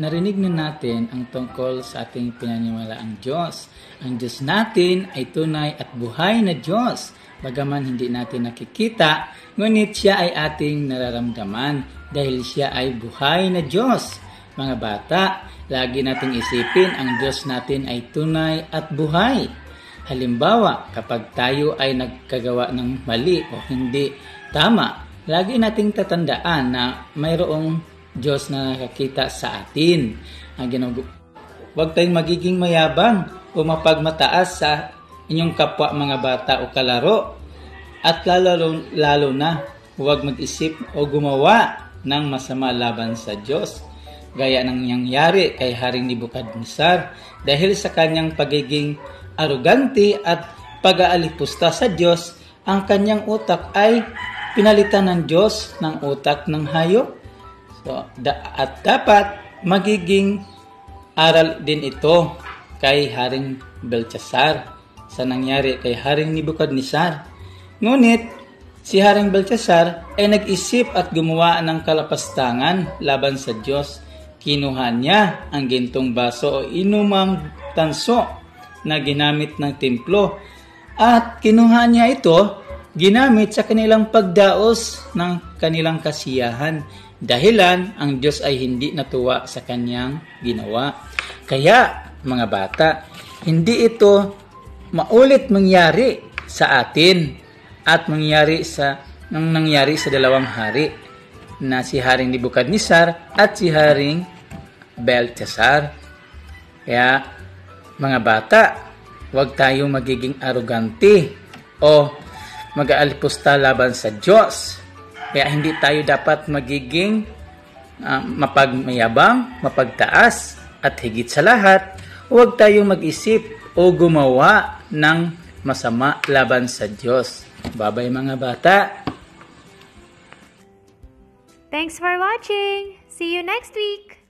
Narinig na natin ang tungkol sa ating pinaniniwalaang Diyos. Ang Diyos natin ay tunay at buhay na Diyos. Bagaman hindi natin nakikita, ngunit siya ay ating nararamdaman dahil siya ay buhay na Diyos. Mga bata, lagi nating isipin ang Diyos natin ay tunay at buhay. Halimbawa, kapag tayo ay nagkagawa ng mali o hindi tama, lagi nating tatandaan na mayroong Diyos na nakakita sa atin. Ang ginag- Huwag tayong magiging mayabang o mapagmataas sa inyong kapwa mga bata o kalaro. At lalo, lalo na, huwag mag-isip o gumawa ng masama laban sa Diyos. Gaya ng nangyari kay Haring Nebuchadnezzar dahil sa kanyang pagiging arugante at pag-aalipusta sa Diyos, ang kanyang utak ay pinalitan ng Diyos ng utak ng hayop So, da- at dapat magiging aral din ito kay Haring Belshazzar sa nangyari kay Haring Nebuchadnezzar. Ngunit si Haring Belshazzar ay nag-isip at gumawa ng kalapastangan laban sa Diyos. Kinuha niya ang gintong baso o inumang tanso na ginamit ng templo at kinuha niya ito ginamit sa kanilang pagdaos ng kanilang kasiyahan Dahilan, ang Diyos ay hindi natuwa sa kanyang ginawa. Kaya, mga bata, hindi ito maulit mangyari sa atin at mangyari sa nang nangyari sa dalawang hari na si Haring Nebuchadnezzar at si Haring Beltesar. Kaya, mga bata, huwag tayong magiging arugante o mag-aalpusta laban sa Diyos kaya hindi tayo dapat magiging uh, mapagmayabang, mapagtaas, at higit sa lahat, huwag tayong mag-isip o gumawa ng masama laban sa Diyos. Babay mga bata! Thanks for watching! See you next week!